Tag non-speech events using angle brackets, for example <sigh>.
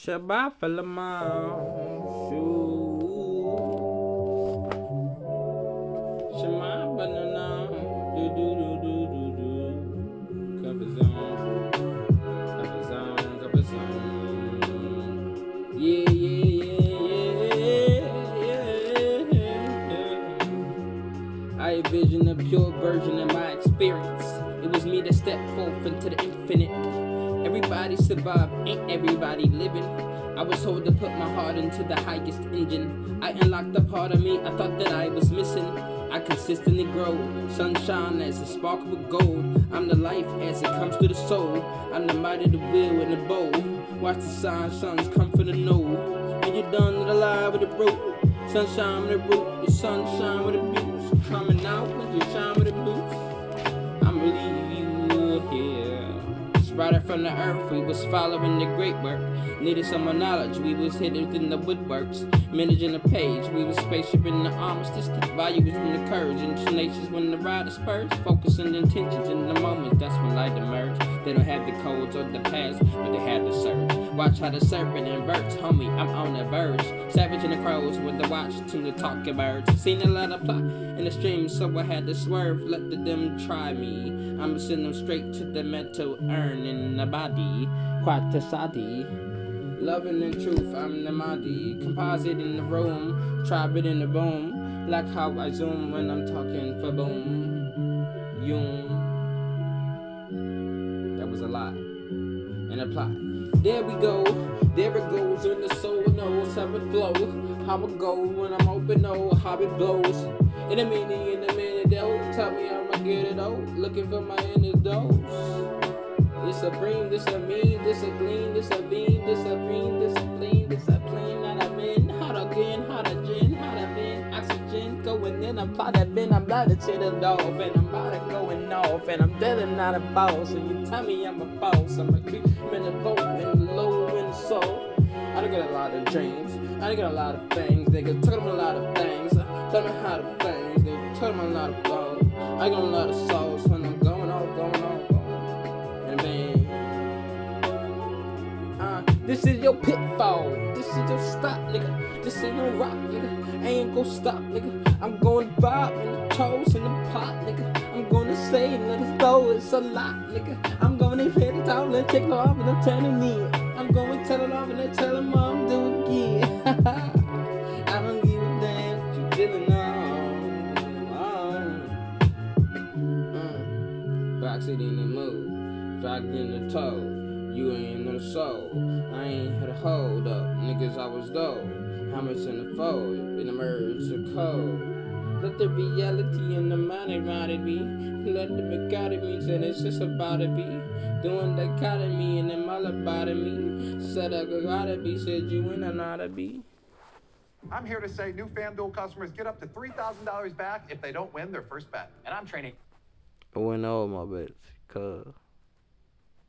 Shabbat Shalom. Shema banana. Do do do do do do. Yeah, yeah, yeah, yeah, yeah. I envision a pure version of my experience. It was me that stepped forth into the infinite. Everybody survived, ain't everybody living. I was told to put my heart into the highest engine. I unlocked the part of me I thought that I was missing. I consistently grow, sunshine as a sparkle with gold. I'm the life as it comes to the soul. I'm the might of the will and the bowl. Watch the sign, suns come from the node. When you're done with the lie with the rope, sunshine with the root, the sunshine with the boots. From the earth, we was following the great work. Needed some more knowledge, we was hidden within the woodworks. Managing the page, we was spaceship in the armistice. The value was in the courage and tenacious when the ride spurs. Focusing intentions in the moment, that's when light emerged. They don't have the codes or the past, but they had the surge. Watch how the serpent inverts, homie, I'm on the verge. Savage in the crows with the watch to the talking birds. Seen a lot of plot in the stream, so I had to swerve. Let the them try me. I'ma send them straight to the metal urn in the body. Quatasadi. Loving and truth, I'm the Mahdi. Composite in the room, tribe it in the room. Like how I zoom when I'm talking And. There we go. There it goes in the soul knows how it flows. How it go when I'm open, oh, how it blows. In a minute, in a minute, though. Tell me I'ma get it out. Looking for my inner dose. This a bream, this a mean, this a gleam, this a beam, this a green, this a clean, this in, I'm that bin, I'm about to shit it off, and I'm about to going off, and I'm dead not a boss, and you tell me I'm a boss, I'm a creep in the boat, and low in the soul. I done got a lot of dreams, I done got a lot of things, niggas talking about a lot of things, tell me how to things, they talking about a lot of balls, I got a lot of sauce when I'm this is your pitfall. This is your stop, nigga. This ain't no rock, nigga. I ain't gon' stop, nigga. I'm going vibe in the toes in the pot, nigga. I'm gonna say us go, it's a lot, nigga. I'm gonna hit it out and take off and I'm telling me. I'm gonna tell it off and then tell him I'm do it again. <laughs> I don't give a damn what you feeling on. Uh. Box it in the mood, fact in the toe. You ain't no soul. I ain't had a hold up. Niggas, I was though. How much in the fold? In the merge the code. Let the reality and the mind around it be. Let the academy and it's just about to be. Doing the academy and them all about me. Said I gotta be, said you ain't an oughta be. I'm here to say new FanDuel customers get up to $3,000 back if they don't win their first bet. And I'm training I went all my bets, cuz.